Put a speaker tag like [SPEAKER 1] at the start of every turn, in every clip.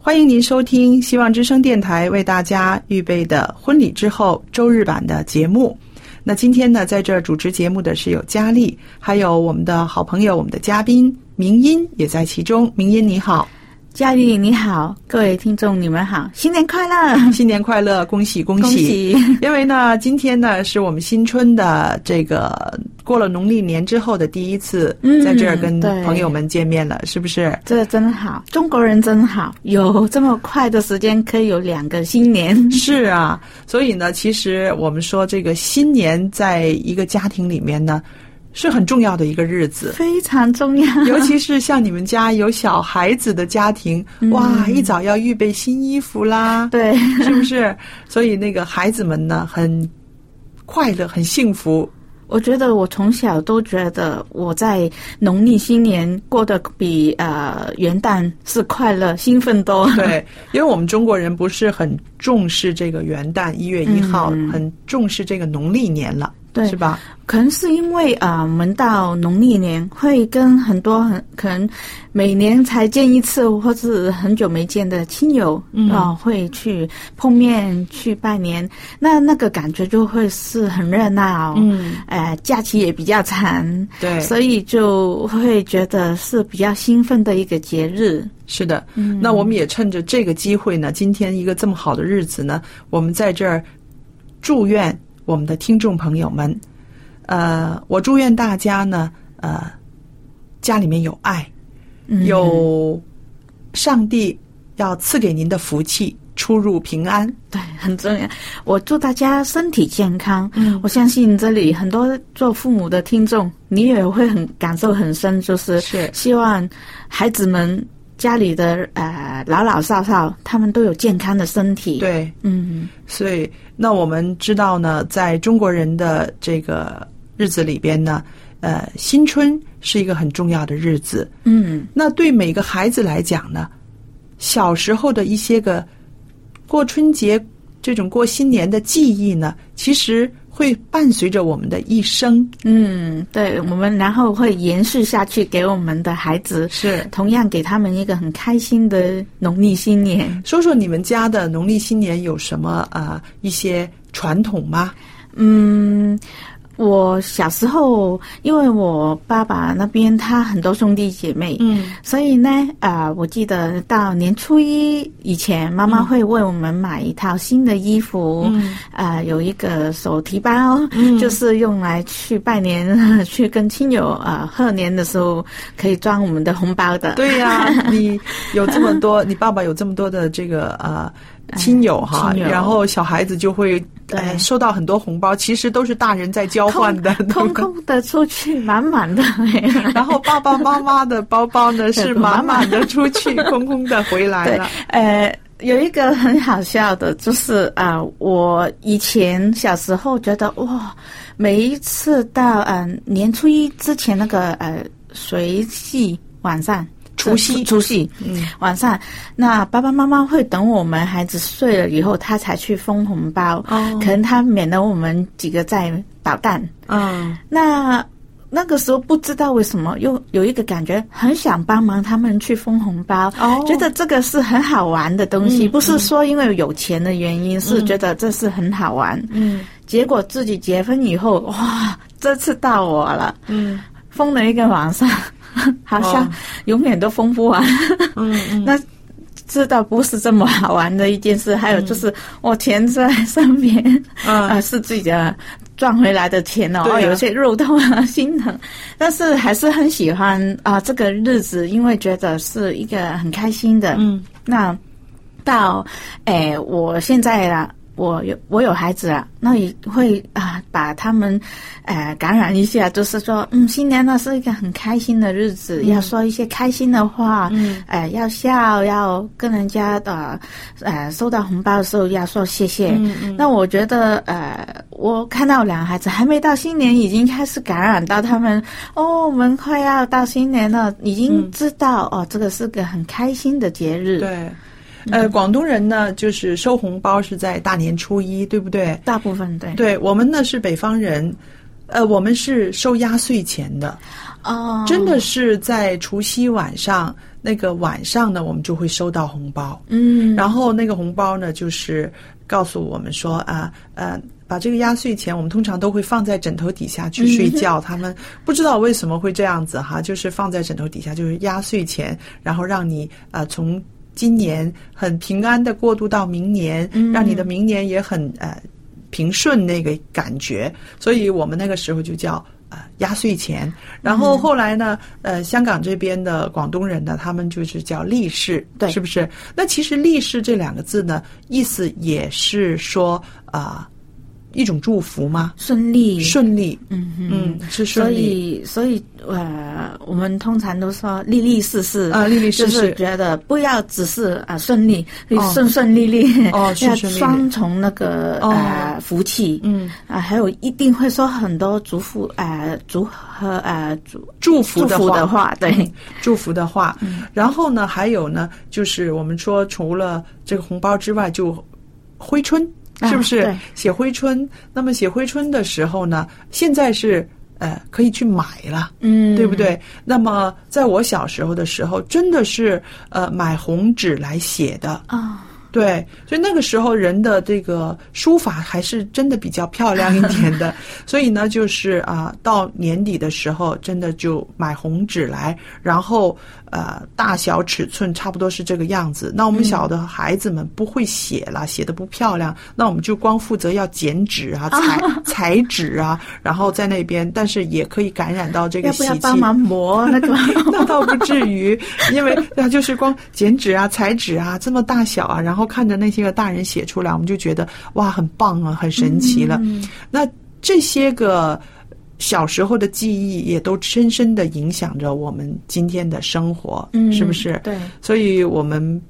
[SPEAKER 1] 欢迎您收听希望之声电台为大家预备的婚礼之后周日版的节目。那今天呢，在这主持节目的是有佳丽，还有我们的好朋友，我们的嘉宾明音也在其中。明音你好，
[SPEAKER 2] 佳丽你好，各位听众你们好，新年快乐，
[SPEAKER 1] 新年快乐，恭喜恭
[SPEAKER 2] 喜！
[SPEAKER 1] 因为呢，今天呢是我们新春的这个。过了农历年之后的第一次，在这儿跟朋友们见面了，是不是？
[SPEAKER 2] 这真好，中国人真好，有这么快的时间可以有两个新年。
[SPEAKER 1] 是啊，所以呢，其实我们说这个新年在一个家庭里面呢，是很重要的一个日子，
[SPEAKER 2] 非常重要。
[SPEAKER 1] 尤其是像你们家有小孩子的家庭，哇，一早要预备新衣服啦，
[SPEAKER 2] 对，
[SPEAKER 1] 是不是？所以那个孩子们呢，很快乐，很幸福。
[SPEAKER 2] 我觉得我从小都觉得我在农历新年过得比呃元旦是快乐兴奋多。
[SPEAKER 1] 对，因为我们中国人不是很重视这个元旦一月一号，很重视这个农历年了。是吧？
[SPEAKER 2] 可能是因为啊，我们到农历年会跟很多很可能每年才见一次，或是很久没见的亲友啊，会去碰面去拜年。那那个感觉就会是很热闹，嗯，哎，假期也比较长，
[SPEAKER 1] 对，
[SPEAKER 2] 所以就会觉得是比较兴奋的一个节日。
[SPEAKER 1] 是的，嗯那我们也趁着这个机会呢，今天一个这么好的日子呢，我们在这儿祝愿。我们的听众朋友们，呃，我祝愿大家呢，呃，家里面有爱，有上帝要赐给您的福气，出入平安，
[SPEAKER 2] 对，很重要。我祝大家身体健康。嗯，我相信这里很多做父母的听众，你也会很感受很深，就是
[SPEAKER 1] 是
[SPEAKER 2] 希望孩子们。家里的呃老老少少，他们都有健康的身体。
[SPEAKER 1] 对，嗯，所以那我们知道呢，在中国人的这个日子里边呢，呃，新春是一个很重要的日子。嗯，那对每个孩子来讲呢，小时候的一些个过春节这种过新年的记忆呢，其实。会伴随着我们的一生，
[SPEAKER 2] 嗯，对，我们然后会延续下去，给我们的孩子
[SPEAKER 1] 是
[SPEAKER 2] 同样给他们一个很开心的农历新年。
[SPEAKER 1] 说说你们家的农历新年有什么啊一些传统吗？
[SPEAKER 2] 嗯。我小时候，因为我爸爸那边他很多兄弟姐妹，嗯，所以呢，啊，我记得到年初一以前，妈妈会为我们买一套新的衣服，嗯，啊，有一个手提包，嗯，就是用来去拜年、去跟亲友啊贺年的时候可以装我们的红包的。
[SPEAKER 1] 对呀，你有这么多，你爸爸有这么多的这个啊。亲友哈，然后小孩子就会呃收到很多红包，其实都是大人在交换的，
[SPEAKER 2] 空空的出去，满满的。
[SPEAKER 1] 然后爸爸妈妈的包包呢是满满的出去，空空的回来了。
[SPEAKER 2] 呃，有一个很好笑的，就是啊，我以前小时候觉得哇，每一次到嗯年初一之前那个呃随祭晚上。
[SPEAKER 1] 除夕
[SPEAKER 2] 除夕，嗯，晚上，那爸爸妈妈会等我们孩子睡了以后，他才去封红包，哦，可能他免得我们几个在捣蛋，嗯，那。那个时候不知道为什么又有一个感觉，很想帮忙他们去封红包，哦。觉得这个是很好玩的东西，不是说因为有钱的原因，是觉得这是很好玩。嗯，结果自己结婚以后，哇，这次到我了，嗯，封了一个晚上，好像永远都封不完。嗯，那知道不是这么好玩的一件事。还有就是我钱在上面，啊，是自己的。赚回来的钱哦，有些肉痛啊，心疼，但是还是很喜欢啊这个日子，因为觉得是一个很开心的。嗯，那到诶，我现在啊。我有我有孩子了，那也会啊把他们，呃感染一下，就是说，嗯，新年呢是一个很开心的日子，要说一些开心的话，嗯，呃要笑，要跟人家的，呃收到红包的时候要说谢谢。那我觉得，呃，我看到两个孩子还没到新年，已经开始感染到他们，哦，我们快要到新年了，已经知道哦，这个是个很开心的节日。
[SPEAKER 1] 对。呃，广东人呢，就是收红包是在大年初一，对不对？
[SPEAKER 2] 大部分对。
[SPEAKER 1] 对我们呢是北方人，呃，我们是收压岁钱的。哦。真的是在除夕晚上那个晚上呢，我们就会收到红包。嗯。然后那个红包呢，就是告诉我们说啊，呃，把这个压岁钱，我们通常都会放在枕头底下去睡觉。他们不知道为什么会这样子哈，就是放在枕头底下，就是压岁钱，然后让你呃从。今年很平安的过渡到明年，让你的明年也很呃平顺那个感觉，所以我们那个时候就叫呃压岁钱。然后后来呢，呃香港这边的广东人呢，他们就是叫利是，
[SPEAKER 2] 对，
[SPEAKER 1] 是不是？那其实利是这两个字呢，意思也是说啊。一种祝福吗？
[SPEAKER 2] 顺利，
[SPEAKER 1] 顺利，嗯嗯，是顺
[SPEAKER 2] 利。所以，所以，呃，我们通常都说利利事事
[SPEAKER 1] 啊，利利事
[SPEAKER 2] 事，觉得不要只是啊顺利，顺顺利利，
[SPEAKER 1] 哦，
[SPEAKER 2] 要双重那个呃福气，嗯。啊，还有一定会说很多祝福啊，祝和啊祝
[SPEAKER 1] 祝福
[SPEAKER 2] 的话，对，
[SPEAKER 1] 祝福的话。然后呢，还有呢，就是我们说除了这个红包之外，就挥春。是不是写挥春？那么写挥春的时候呢？现在是呃可以去买了，嗯，对不对？那么在我小时候的时候，真的是呃买红纸来写的啊。对，所以那个时候人的这个书法还是真的比较漂亮一点的。所以呢，就是啊，到年底的时候，真的就买红纸来，然后呃，大小尺寸差不多是这个样子。那我们小的孩子们不会写了，写的不漂亮，那我们就光负责要剪纸啊、裁裁纸啊，然后在那边，但是也可以感染到这个习气。
[SPEAKER 2] 要不要帮忙磨那个？
[SPEAKER 1] 那倒不至于，因为那就是光剪纸啊、裁纸啊，这么大小啊，然后。然后看着那些个大人写出来，我们就觉得哇，很棒啊，很神奇了。那这些个小时候的记忆，也都深深的影响着我们今天的生活，是不是？
[SPEAKER 2] 对。
[SPEAKER 1] 所以，我们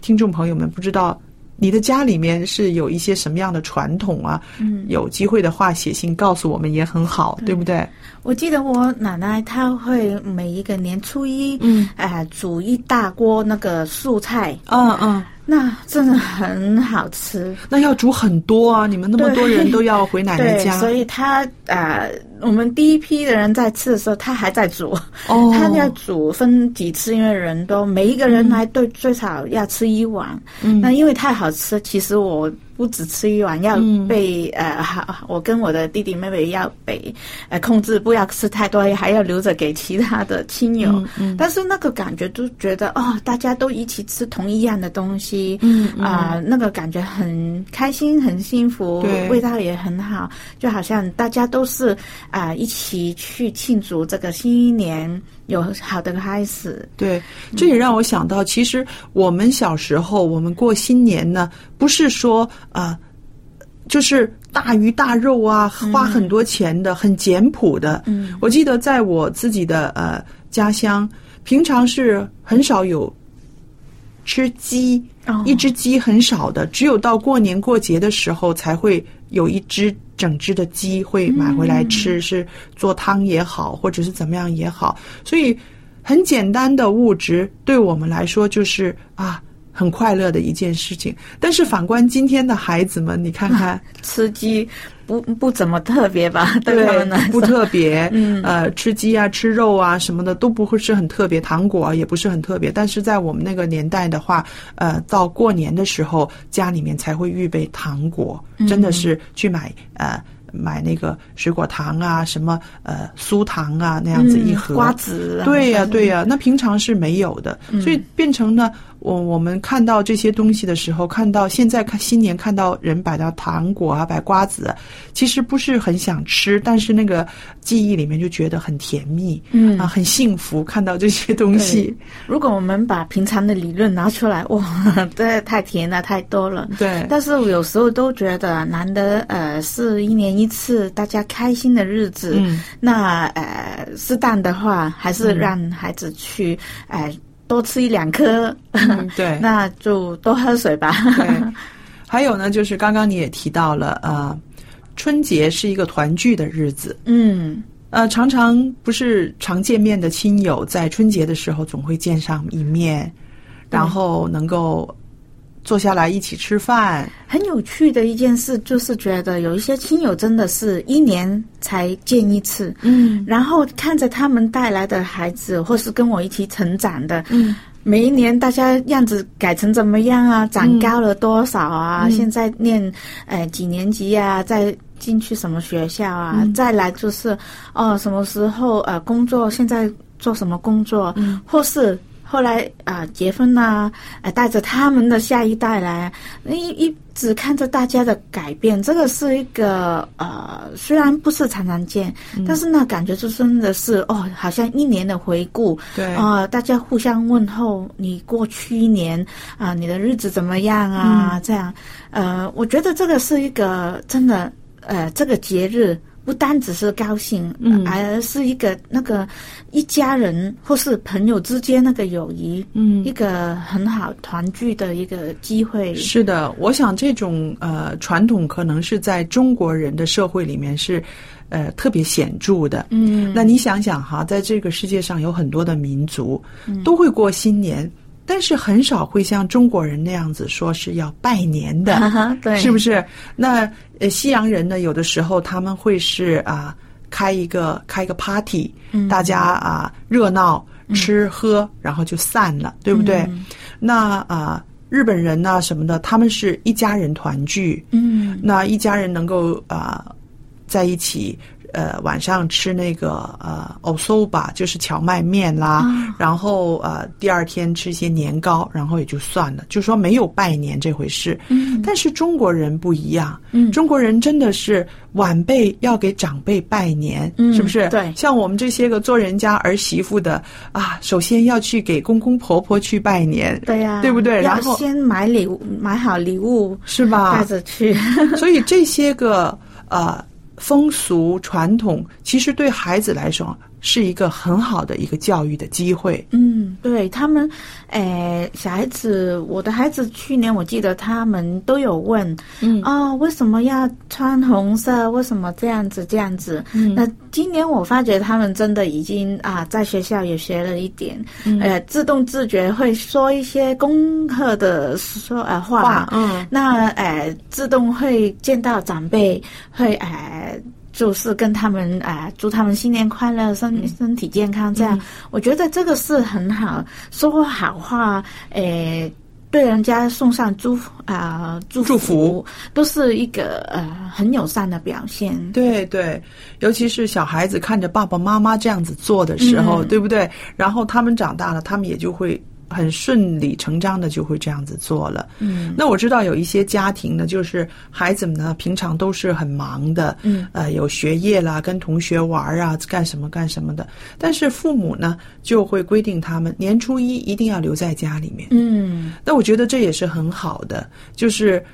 [SPEAKER 1] 听众朋友们，不知道你的家里面是有一些什么样的传统啊？嗯，有机会的话，写信告诉我们也很好，对不对？
[SPEAKER 2] 我记得我奶奶她会每一个年初一，嗯，哎，煮一大锅那个素菜，嗯嗯。那真的很好吃，
[SPEAKER 1] 那要煮很多啊！你们那么多人都要回奶奶家，
[SPEAKER 2] 所以她啊，我们第一批的人在吃的时候，他还在煮，哦，他要煮分几次，因为人都每一个人来对最少要吃一碗，嗯，那因为太好吃，其实我。不只吃一碗，要被呃，我跟我的弟弟妹妹要被呃控制，不要吃太多，还要留着给其他的亲友。嗯但是那个感觉就觉得哦，大家都一起吃同一样的东西，嗯啊，那个感觉很开心，很幸福，味道也很好，就好像大家都是啊一起去庆祝这个新一年。有好的开始，
[SPEAKER 1] 对，这也让我想到，其实我们小时候，我们过新年呢，不是说啊，就是大鱼大肉啊，花很多钱的，很简朴的。嗯，我记得在我自己的呃家乡，平常是很少有吃鸡，一只鸡很少的，只有到过年过节的时候才会有一只。整只的鸡会买回来吃，是做汤也好，或者是怎么样也好。所以很简单的物质，对我们来说就是啊。很快乐的一件事情，但是反观今天的孩子们，你看看
[SPEAKER 2] 吃鸡不不怎么特别吧？
[SPEAKER 1] 对
[SPEAKER 2] 他们来
[SPEAKER 1] 不特别，
[SPEAKER 2] 嗯。
[SPEAKER 1] 呃，吃鸡啊、吃肉啊什么的都不会是很特别，糖果啊也不是很特别。但是在我们那个年代的话，呃，到过年的时候，家里面才会预备糖果，真的是去买呃买那个水果糖啊，什么呃酥糖啊那样子一盒，
[SPEAKER 2] 嗯瓜子啊
[SPEAKER 1] 对呀、对呀、那平常是没有的，所以变成呢，我我们看到这些东西的时候，看到现在看新年看到人摆到糖果啊，摆瓜子，其实不是很想吃，但是那个记忆里面就觉得很甜蜜，
[SPEAKER 2] 嗯。
[SPEAKER 1] 啊，很幸福，看到这些东西，
[SPEAKER 2] 如果我们把平常的理论拿出来，哇，这太甜了，太多了。
[SPEAKER 1] 对。
[SPEAKER 2] 但是我有时候都觉得，难得呃是一年一次大家开心的日子，
[SPEAKER 1] 嗯。
[SPEAKER 2] 那呃适当的话，还是让孩子去呃多吃一两颗，
[SPEAKER 1] 嗯对。
[SPEAKER 2] 那就多喝水吧。
[SPEAKER 1] 对，还有呢，就是刚刚你也提到了，呃，春节是一个团聚的日子，
[SPEAKER 2] 嗯。
[SPEAKER 1] 呃，常常不是常见面的亲友，在春节的时候总会见上一面，然后能够坐下来一起吃饭。
[SPEAKER 2] 很有趣的一件事，就是觉得有一些亲友真的是一年才见一次，
[SPEAKER 1] 嗯
[SPEAKER 2] 然后看着他们带来的孩子，或是跟我一起成长的，
[SPEAKER 1] 嗯，
[SPEAKER 2] 每一年大家样子改成怎么样啊？长高了多少啊？
[SPEAKER 1] 嗯
[SPEAKER 2] 现在念呃几年级啊？再进去什么学校啊？
[SPEAKER 1] 嗯
[SPEAKER 2] 再来就是哦，什么时候呃工作？现在做什么工作？
[SPEAKER 1] 嗯
[SPEAKER 2] 或是。后来啊、结婚啦、呃，带着他们的下一代来，一一直看着大家的改变，这个是一个呃，虽然不是常常见，
[SPEAKER 1] 嗯。
[SPEAKER 2] 但是那感觉就真的是哦，好像一年的回顾，
[SPEAKER 1] 对。
[SPEAKER 2] 啊、大家互相问候，你过去一年啊、你的日子怎么样啊？这样，呃，我觉得这个是一个真的，呃，这个节日不单只是高兴，
[SPEAKER 1] 嗯
[SPEAKER 2] 而是一个那个一家人或是朋友之间那个友谊，
[SPEAKER 1] 嗯
[SPEAKER 2] 一个很好团聚的一个机会。
[SPEAKER 1] 是的，我想这种呃传统可能是在中国人的社会里面是呃特别显著的。
[SPEAKER 2] 嗯，
[SPEAKER 1] 那你想想哈，在这个世界上有很多的民族
[SPEAKER 2] 嗯
[SPEAKER 1] 都会过新年，但是很少会像中国人那样子说是要拜年的。
[SPEAKER 2] 哈哈，对，
[SPEAKER 1] 是不是？那呃，西洋人呢，有的时候他们会是啊、开一个开一个 party，、
[SPEAKER 2] 嗯
[SPEAKER 1] 大家啊、热闹吃喝，然后就散了，对不对？
[SPEAKER 2] 嗯
[SPEAKER 1] 那啊、日本人呢什么的，他们是一家人团聚，
[SPEAKER 2] 嗯
[SPEAKER 1] 那一家人能够啊、在一起。呃，晚上吃那个呃 o b a 就是荞麦面啦，
[SPEAKER 2] 啊
[SPEAKER 1] 然后呃第二天吃一些年糕，然后也就算了，就说没有拜年这回事。
[SPEAKER 2] 嗯
[SPEAKER 1] 但是中国人不一样，
[SPEAKER 2] 嗯
[SPEAKER 1] 中国人真的是晚辈要给长辈拜年，
[SPEAKER 2] 嗯
[SPEAKER 1] 是不是？
[SPEAKER 2] 对
[SPEAKER 1] 像我们这些个做人家儿媳妇的啊，首先要去给公公婆婆去拜年，
[SPEAKER 2] 对呀、
[SPEAKER 1] 对不对？然后
[SPEAKER 2] 先买礼物，买好礼物
[SPEAKER 1] 是吧？
[SPEAKER 2] 带着去。
[SPEAKER 1] 所以这些个呃风俗传统，其实对孩子来说是一个很好的一个教育的机会。
[SPEAKER 2] 嗯，对他们，诶，小孩子，我的孩子去年我记得他们都有问，
[SPEAKER 1] 嗯
[SPEAKER 2] 啊、为什么要穿红色？为什么这样子这样子？
[SPEAKER 1] 嗯
[SPEAKER 2] 那今年我发觉他们真的已经啊，在学校也学了一点，
[SPEAKER 1] 嗯
[SPEAKER 2] 呃，自动自觉会说一些功课的说呃话，
[SPEAKER 1] 话嗯
[SPEAKER 2] 那呃，自动会见到长辈，会呃。就是跟他们啊、祝他们新年快乐，身
[SPEAKER 1] 嗯。
[SPEAKER 2] 身体健康，这样、我觉得这个是很好，说好话，诶、对人家送上祝福啊、祝福
[SPEAKER 1] 祝福。
[SPEAKER 2] 都是一个呃很友善的表现。
[SPEAKER 1] 对对，尤其是小孩子看着爸爸妈妈这样子做的时候，
[SPEAKER 2] 嗯。
[SPEAKER 1] 对不对？然后他们长大了，他们也就会很顺理成章的就会这样子做了。
[SPEAKER 2] 嗯
[SPEAKER 1] 那我知道有一些家庭呢，就是孩子们呢平常都是很忙的，
[SPEAKER 2] 嗯
[SPEAKER 1] 呃，有学业啦，跟同学玩啊，干什么干什么的。但是父母呢就会规定他们年初一一定要留在家里面。
[SPEAKER 2] 嗯
[SPEAKER 1] 那我觉得这也是很好的，就是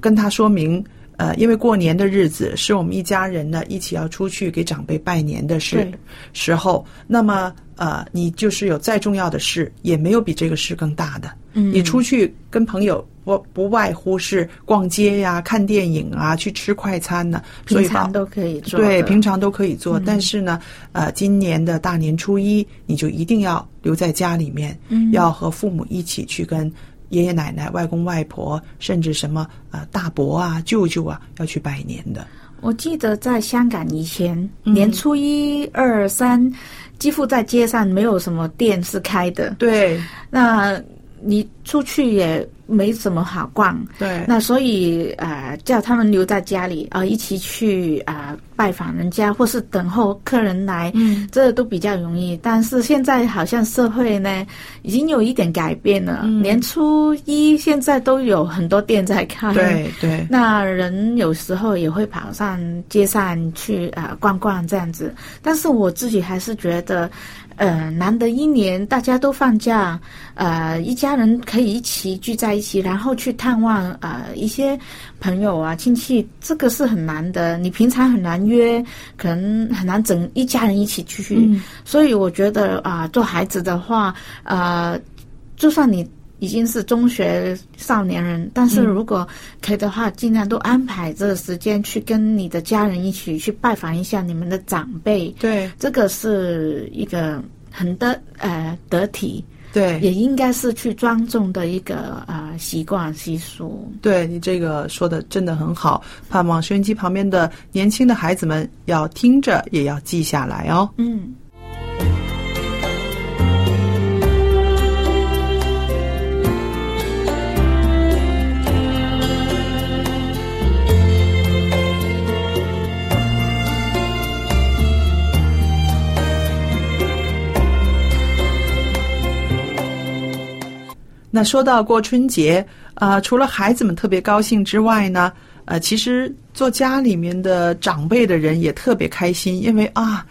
[SPEAKER 1] 跟他说明，呃，因为过年的日子是我们一家人呢一起要出去给长辈拜年的时时候，那么呃，你就是有再重要的事，也没有比这个事更大的。
[SPEAKER 2] 嗯
[SPEAKER 1] 你出去跟朋友不不外乎是逛街呀、看电影啊、去吃快餐呢，所以
[SPEAKER 2] 平常都可以做。
[SPEAKER 1] 对，平常都可以做。但是呢，呃，今年的大年初一，你就一定要留在家里面，要和父母一起去跟爷爷奶奶、外公外婆，甚至什么呃大伯啊、舅舅啊，要去拜年的。
[SPEAKER 2] 我记得在香港以前，年初一、二、三，几乎在街上没有什么店是开的。
[SPEAKER 1] 对，
[SPEAKER 2] 那你出去也。没什么好逛，
[SPEAKER 1] 对，
[SPEAKER 2] 那所以呃，叫他们留在家里啊，一起去啊拜访人家，或是等候客人来，
[SPEAKER 1] 嗯，
[SPEAKER 2] 这都比较容易。但是现在好像社会呢，已经有一点改变了。年初一现在都有很多店在开，
[SPEAKER 1] 对对。
[SPEAKER 2] 那人有时候也会跑上街上去啊逛逛这样子，但是我自己还是觉得。呃，难得一年大家都放假，呃，一家人可以一起聚在一起，然后去探望呃一些朋友啊亲戚，这个是很难的。你平常很难约，可能很难整一家人一起去。所以我觉得啊，做孩子的话，呃，就算你。已经是中学少年人，但是如果可以的话，尽量都安排这个时间去跟你的家人一起去拜访一下你们的长辈。
[SPEAKER 1] 对，
[SPEAKER 2] 这个是一个很得呃得体，
[SPEAKER 1] 对，
[SPEAKER 2] 也应该是去庄重的一个呃习惯习俗。
[SPEAKER 1] 对你这个说的真的很好，盼望收音机旁边的年轻的孩子们要听着，也要记下来哦。
[SPEAKER 2] 嗯。
[SPEAKER 1] 那说到过春节，啊，除了孩子们特别高兴之外呢，呃，其实做家里面的长辈的人也特别开心，因为啊，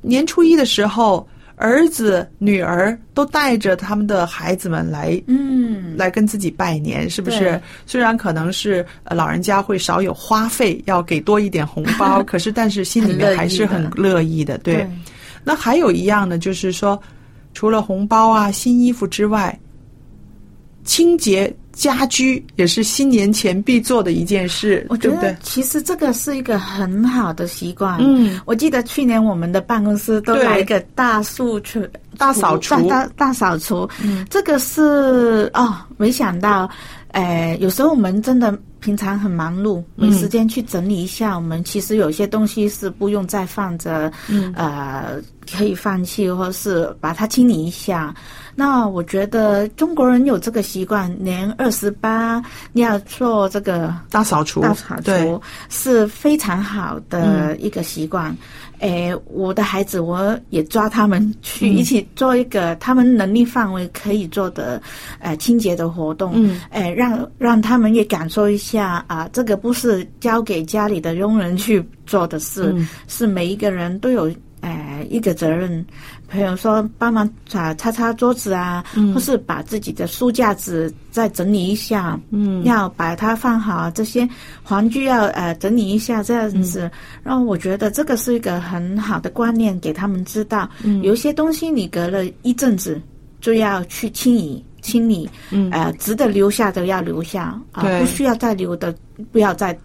[SPEAKER 1] 年初一的时候，儿子女儿都带着他们的孩子们来，
[SPEAKER 2] 嗯，
[SPEAKER 1] 来跟自己拜年，是不是？虽然可能是老人家会少有花费，要给多一点红包，可是但是心里面还是很乐意的。对，那还有一样呢，就是说，除了红包啊、新衣服之外。清洁家居也是新年前必做的一件事，
[SPEAKER 2] 我觉得其实这个是一个很好的习惯。嗯，我记得去年我们的办公室都来一个大扫除、
[SPEAKER 1] 大扫除、
[SPEAKER 2] 大大扫除。嗯，这个是哦，没想到，哎，有时候我们真的平常很忙碌，没时间去整理一下。我们其实有些东西是不用再放着，呃，可以放弃，或是把它清理一下。那我觉得中国人有这个习惯，年二十八要做这个
[SPEAKER 1] 大扫除，
[SPEAKER 2] 大扫除是非常好的一个习惯。诶，我的孩子我也抓他们去一起做一个他们能力范围可以做的呃清洁的活动。
[SPEAKER 1] 嗯，
[SPEAKER 2] 诶，让让他们也感受一下啊，这个不是交给家里的佣人去做的事，是每一个人都有诶一个责任。朋友说帮忙擦擦擦桌子啊，或是把自己的书架子再整理一下，
[SPEAKER 1] 嗯，
[SPEAKER 2] 要把它放好，这些玩具要呃整理一下，这样子。然后我觉得这个是一个很好的观念，给他们知道，嗯有一些东西你隔了一阵子就要去清理清理，
[SPEAKER 1] 嗯，
[SPEAKER 2] 呃，值得留下的要留下，啊，不需要再留的不要再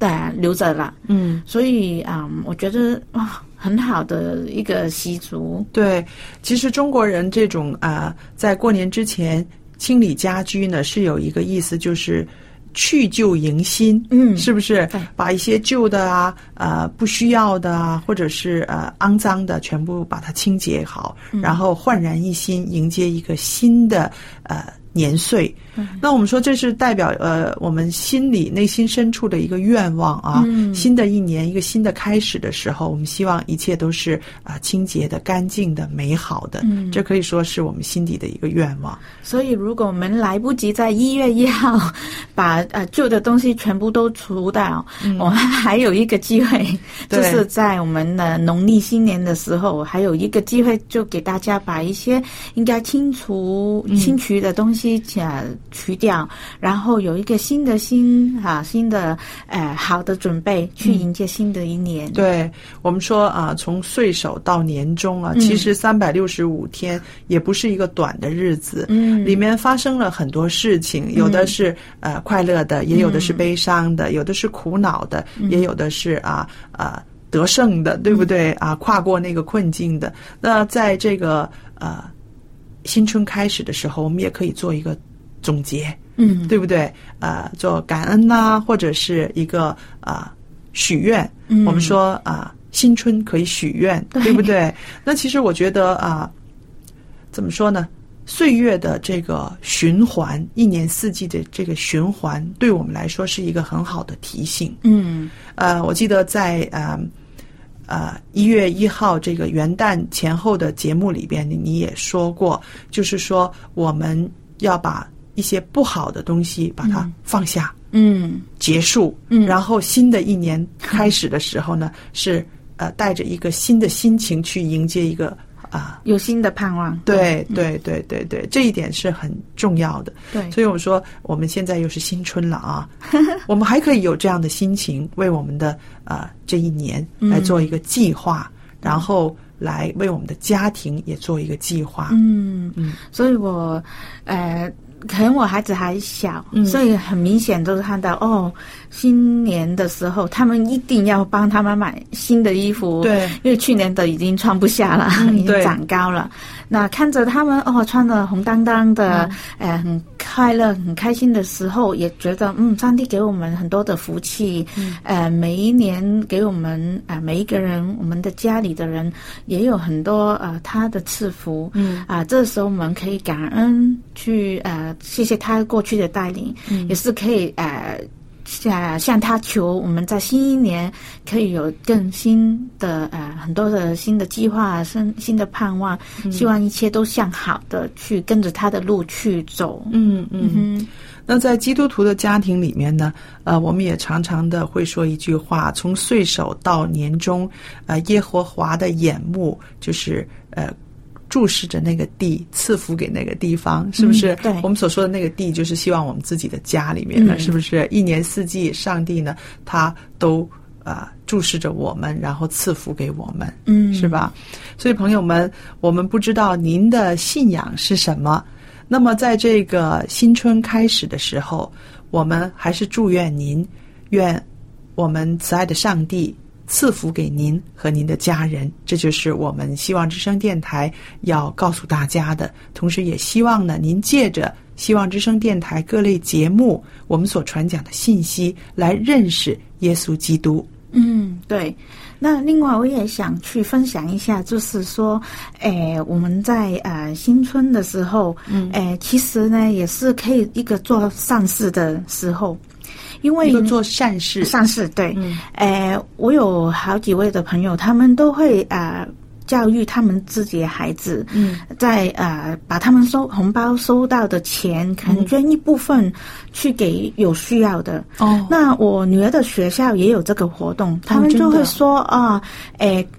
[SPEAKER 2] 呃留着了，
[SPEAKER 1] 嗯。
[SPEAKER 2] 所以啊，我觉得啊。很好的一个习俗。
[SPEAKER 1] 对，其实中国人这种啊，在过年之前清理家居呢，是有一个意思，就是去旧迎新。
[SPEAKER 2] 嗯，
[SPEAKER 1] 是不是？把一些旧的啊、呃不需要的啊，或者是呃肮脏的，全部把它清洁好，然后焕然一新，迎接一个新的呃。年岁，那我们说这是代表呃我们心里内心深处的一个愿望啊。新的一年一个新的开始的时候，我们希望一切都是啊清洁的、干净的、美好的。这可以说是我们心底的一个愿望。
[SPEAKER 2] 所以，如果我们来不及在一月一号把呃旧的东西全部都除掉，我们还有一个机会，就是在我们的农历新年的时候，还有一个机会，就给大家把一些应该清除、清除的东西。除掉，然后有一个新的心啊，新的呃好的准备去迎接新的一年。
[SPEAKER 1] 对我们说啊，从岁首到年终啊，其实三百六十五天也不是一个短的日子，
[SPEAKER 2] 嗯，
[SPEAKER 1] 里面发生了很多事情，有的是呃快乐的，也有的是悲伤的，有的是苦恼的，也有的是啊啊。得胜的，对不对啊？跨过那个困境的，那在这个呃新春开始的时候，我们也可以做一个总结，
[SPEAKER 2] 嗯，
[SPEAKER 1] 对不对？呃，做感恩呐，或者是一个啊许愿。
[SPEAKER 2] 嗯，
[SPEAKER 1] 我们说啊，新春可以许愿，对不对？那其实我觉得啊，怎么说呢？岁月的这个循环，一年四季的这个循环，对我们来说是一个很好的提醒。
[SPEAKER 2] 嗯，
[SPEAKER 1] 呃，我记得在呃呃一月一号这个元旦前后的节目里边，你也说过，就是说我们要把一些不好的东西把它放下，
[SPEAKER 2] 嗯，
[SPEAKER 1] 结束，
[SPEAKER 2] 嗯，
[SPEAKER 1] 然后新的一年开始的时候呢，是呃带着一个新的心情去迎接一个。啊，
[SPEAKER 2] 有新的盼望，
[SPEAKER 1] 对对对对对，这一点是很重要的。
[SPEAKER 2] 对，
[SPEAKER 1] 所以我说我们现在又是新春了啊，我们还可以有这样的心情，为我们的啊这一年来做一个计划，然后来为我们的家庭也做一个计划。
[SPEAKER 2] 嗯。
[SPEAKER 1] 嗯，
[SPEAKER 2] 所以我呃。可能我孩子还小，所以很明显都是看到哦，新年的时候他们一定要帮他们买新的衣服，
[SPEAKER 1] 对，
[SPEAKER 2] 因为去年的已经穿不下了，已经长高了。那看着他们哦，穿的红当当的，呃，很快乐、很开心的时候，也觉得嗯，上帝给我们很多的福气，呃，每一年给我们啊，每一个人，我们的家里的人也有很多呃他的赐福，
[SPEAKER 1] 嗯。
[SPEAKER 2] 啊，这时候我们可以感恩去呃。谢谢他过去的带领，也是可以呃，向向他求，我们在新一年可以有更新的呃很多的新的计划、新新的盼望，希望一切都向好的去跟着他的路去走。
[SPEAKER 1] 嗯嗯。那在基督徒的家庭里面呢，呃，我们也常常的会说一句话：从岁首到年终，呃，耶和华的眼目就是呃。注视着那个地，赐福给那个地方，是不是？
[SPEAKER 2] 对，
[SPEAKER 1] 我们所说的那个地，就是希望我们自己的家里面的，是不是？一年四季，上帝呢，他都啊注视着我们，然后赐福给我们，
[SPEAKER 2] 嗯，
[SPEAKER 1] 是吧？所以，朋友们，我们不知道您的信仰是什么。那么，在这个新春开始的时候，我们还是祝愿您，愿我们慈爱的上帝。赐福给您和您的家人，这就是我们希望之声电台要告诉大家的。同时，也希望呢，您借着希望之声电台各类节目，我们所传讲的信息，来认识耶稣基督。
[SPEAKER 2] 嗯，对。那另外，我也想去分享一下，就是说，诶，我们在呃新春的时候，
[SPEAKER 1] 嗯，
[SPEAKER 2] 诶，其实呢，也是可以一个做善事的时候。因为
[SPEAKER 1] 做善事，
[SPEAKER 2] 善事对，
[SPEAKER 1] 嗯，
[SPEAKER 2] 诶，我有好几位的朋友，他们都会啊教育他们自己的孩子，
[SPEAKER 1] 嗯，
[SPEAKER 2] 在呃把他们收红包收到的钱，可能捐一部分去给有需要的。
[SPEAKER 1] 哦，
[SPEAKER 2] 那我女儿的学校也有这个活动，他们就会说啊，诶。呃，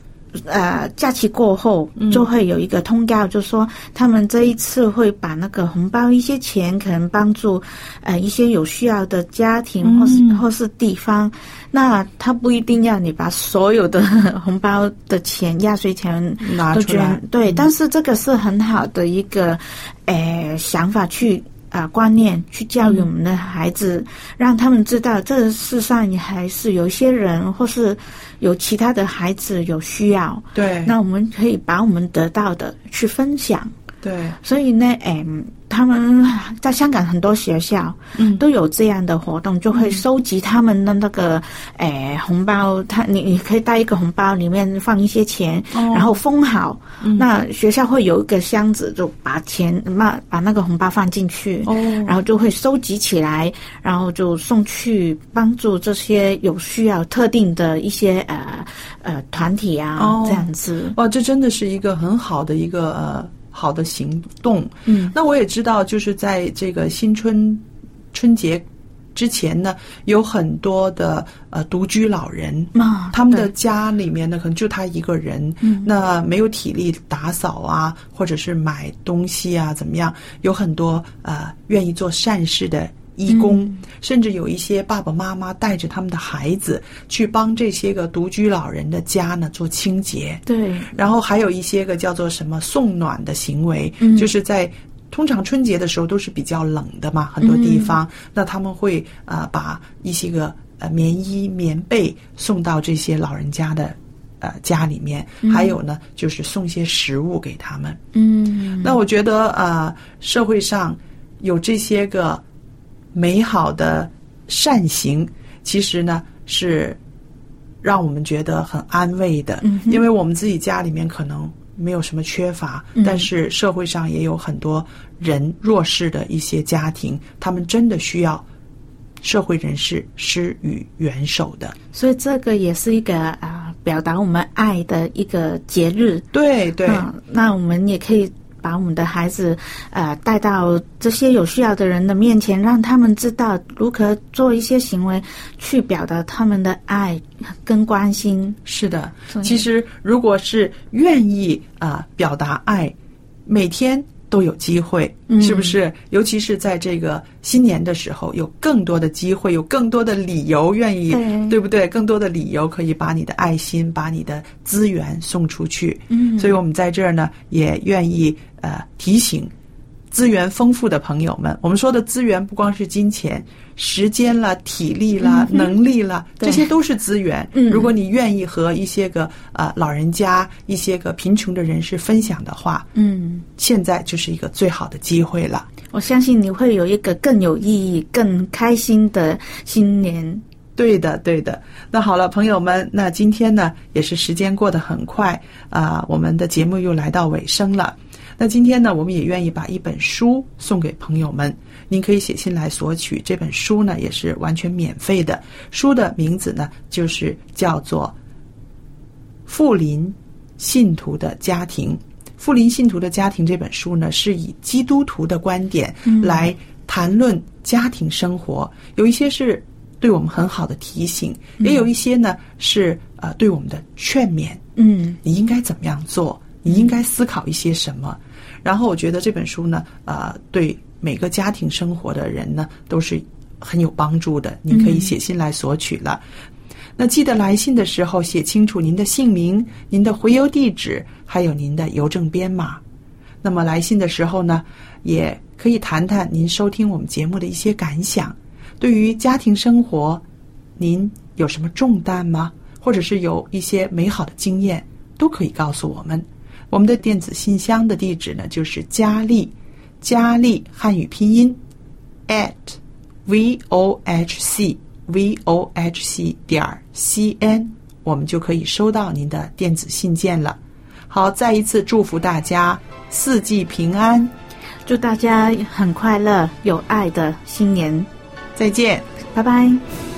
[SPEAKER 2] 假期过后就会有一个通告，就说他们这一次会把那个红包一些钱，可能帮助呃一些有需要的家庭或是或是地方。那他不一定要你把所有的红包的钱、压岁钱
[SPEAKER 1] 拿出来，
[SPEAKER 2] 对，但是这个是很好的一个呃想法去。啊，观念去教育我们的孩子，让他们知道这世上也还是有一些人，或是有其他的孩子有需要。
[SPEAKER 1] 对，
[SPEAKER 2] 那我们可以把我们得到的去分享。
[SPEAKER 1] 对，
[SPEAKER 2] 所以呢，嗯。他们在香港很多学校，
[SPEAKER 1] 嗯，
[SPEAKER 2] 都有这样的活动，就会收集他们的那个诶红包。他你你可以带一个红包，里面放一些钱，然后封好。那学校会有一个箱子，就把钱把把那个红包放进去，
[SPEAKER 1] 哦，
[SPEAKER 2] 然后就会收集起来，然后就送去帮助这些有需要特定的一些呃呃团体啊，这样子。
[SPEAKER 1] 哇，这真的是一个很好的一个呃。好的行动，
[SPEAKER 2] 嗯，
[SPEAKER 1] 那我也知道，就是在这个新春春节之前呢，有很多的呃独居老人，
[SPEAKER 2] 啊
[SPEAKER 1] 他们的家里面呢，可能就他一个人，
[SPEAKER 2] 嗯。
[SPEAKER 1] 那没有体力打扫啊，或者是买东西啊，怎么样？有很多呃愿意做善事的义工，
[SPEAKER 2] 嗯。
[SPEAKER 1] 甚至有一些爸爸妈妈带着他们的孩子去帮这些个独居老人的家呢做清洁。
[SPEAKER 2] 对，
[SPEAKER 1] 然后还有一些个叫做什么送暖的行为，
[SPEAKER 2] 嗯。
[SPEAKER 1] 就是在通常春节的时候都是比较冷的嘛，很多地方，那他们会呃把一些个呃棉衣、棉被送到这些老人家的呃家里面，还有呢就是送些食物给他们。
[SPEAKER 2] 嗯。
[SPEAKER 1] 那我觉得呃社会上有这些个美好的善行，其实呢是让我们觉得很安慰的，
[SPEAKER 2] 嗯
[SPEAKER 1] 因为我们自己家里面可能没有什么缺乏，
[SPEAKER 2] 嗯
[SPEAKER 1] 但是社会上也有很多人弱势的一些家庭，他们真的需要社会人士施予援手的。
[SPEAKER 2] 所以这个也是一个啊、表达我们爱的一个节日。
[SPEAKER 1] 对对，
[SPEAKER 2] 嗯，那我们也可以把我们的孩子呃带到这些有需要的人的面前，让他们知道如何做一些行为去表达他们的爱跟关心。
[SPEAKER 1] 是的其实如果是愿意啊、表达爱，每天。都有机会，
[SPEAKER 2] 嗯
[SPEAKER 1] 是不是？尤其是在这个新年的时候，有更多的机会，有更多的理由愿意，
[SPEAKER 2] 对
[SPEAKER 1] 不对？更多的理由可以把你的爱心、把你的资源送出去。
[SPEAKER 2] 嗯
[SPEAKER 1] 所以我们在这儿呢，也愿意呃提醒资源丰富的朋友们，我们说的资源不光是金钱、时间啦、体力啦、能力啦，这些都是资源。
[SPEAKER 2] 嗯
[SPEAKER 1] 如果你愿意和一些个呃老人家、一些个贫穷的人士分享的话，
[SPEAKER 2] 嗯，
[SPEAKER 1] 现在就是一个最好的机会了。
[SPEAKER 2] 我相信你会有一个更有意义、更开心的新年。
[SPEAKER 1] 对的，对的。那好了，朋友们，那今天呢也是时间过得很快啊、我们的节目又来到尾声了。那今天呢，我们也愿意把一本书送给朋友们，您可以写信来索取。这本书呢也是完全免费的，书的名字呢就是叫做《富林信徒的家庭》。《富林信徒的家庭》这本书呢，是以基督徒的观点来谈论家庭生活，有一些是对我们很好的提醒，也有一些呢是呃对我们的劝勉。
[SPEAKER 2] 嗯
[SPEAKER 1] 你应该怎么样做？你应该思考一些什么？然后我觉得这本书呢，呃，对每个家庭生活的人呢都是很有帮助的。您可以写信来索取了。那记得来信的时候写清楚您的姓名、您的回邮地址，还有您的邮政编码。那么来信的时候呢，也可以谈谈您收听我们节目的一些感想。对于家庭生活，您有什么重担吗？或者是有一些美好的经验，都可以告诉我们。我们的电子信箱的地址呢，就是佳丽，佳丽汉语拼音 at v o h c v o h c 点 c n，我们就可以收到您的电子信件了。好，再一次祝福大家四季平安，
[SPEAKER 2] 祝大家很快乐、有爱的新年，
[SPEAKER 1] 再见。
[SPEAKER 2] 拜拜。